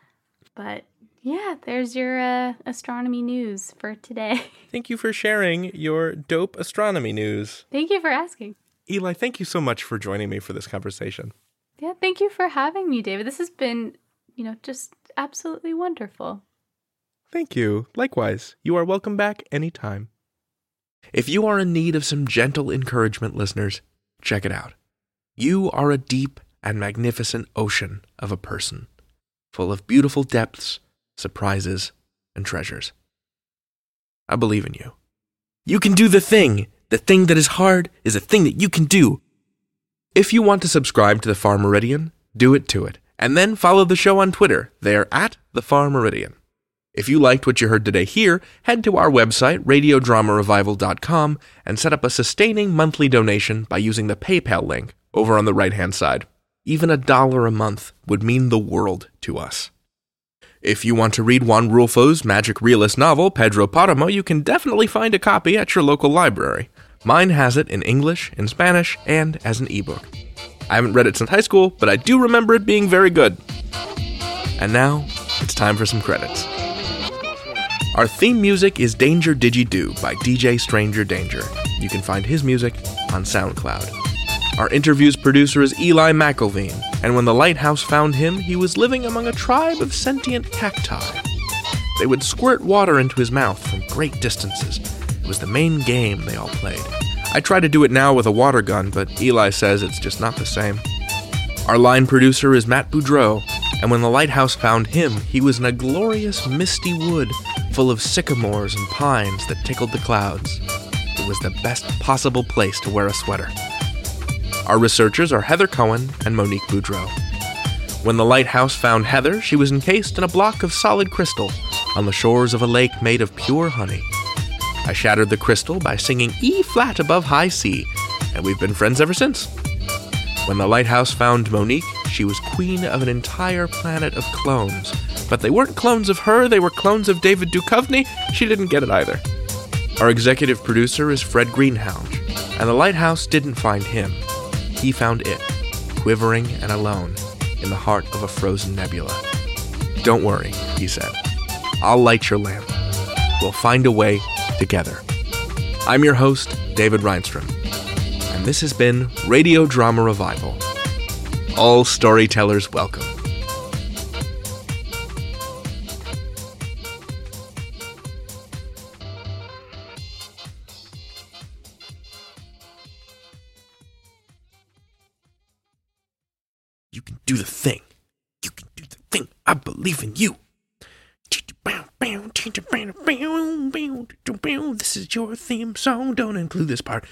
[LAUGHS] but yeah, there's your uh, astronomy news for today. [LAUGHS]
Thank you for sharing your dope astronomy news.
Thank you for asking.
Eli, thank you so much for joining me for this conversation.
Yeah, thank you for having me, David. This has been, you know, just absolutely wonderful.
Thank you. Likewise, you are welcome back anytime. If you are in need of some gentle encouragement, listeners, check it out. You are a deep and magnificent ocean of a person, full of beautiful depths, surprises, and treasures. I believe in you. You can do the thing. The thing that is hard is a thing that you can do. If you want to subscribe to the Far Meridian, do it to it, and then follow the show on Twitter. They are at the Far Meridian. If you liked what you heard today here, head to our website, radiodramarevival.com, and set up a sustaining monthly donation by using the PayPal link over on the right hand side. Even a dollar a month would mean the world to us. If you want to read Juan Rulfo's magic realist novel, Pedro Paramo, you can definitely find a copy at your local library. Mine has it in English, in Spanish, and as an ebook. I haven't read it since high school, but I do remember it being very good. And now, it's time for some credits. Our theme music is Danger Digi Do by DJ Stranger Danger. You can find his music on SoundCloud. Our interview's producer is Eli McElveen, and when the lighthouse found him, he was living among a tribe of sentient cacti. They would squirt water into his mouth from great distances. It was the main game they all played. I try to do it now with a water gun, but Eli says it's just not the same. Our line producer is Matt Boudreau, and when the lighthouse found him, he was in a glorious misty wood full of sycamores and pines that tickled the clouds. It was the best possible place to wear a sweater. Our researchers are Heather Cohen and Monique Boudreau. When the lighthouse found Heather, she was encased in a block of solid crystal on the shores of a lake made of pure honey. I shattered the crystal by singing E flat above high C, and we've been friends ever since. When the lighthouse found Monique, she was queen of an entire planet of clones. But they weren't clones of her, they were clones of David Duchovny. She didn't get it either. Our executive producer is Fred Greenhalgh, and the lighthouse didn't find him. He found it, quivering and alone, in the heart of a frozen nebula. Don't worry, he said. I'll light your lamp. We'll find a way together. I'm your host, David Rheinstrom, and this has been Radio Drama Revival. All storytellers welcome. Do the thing. You can do the thing. I believe in you. This is your theme song. Don't include this part.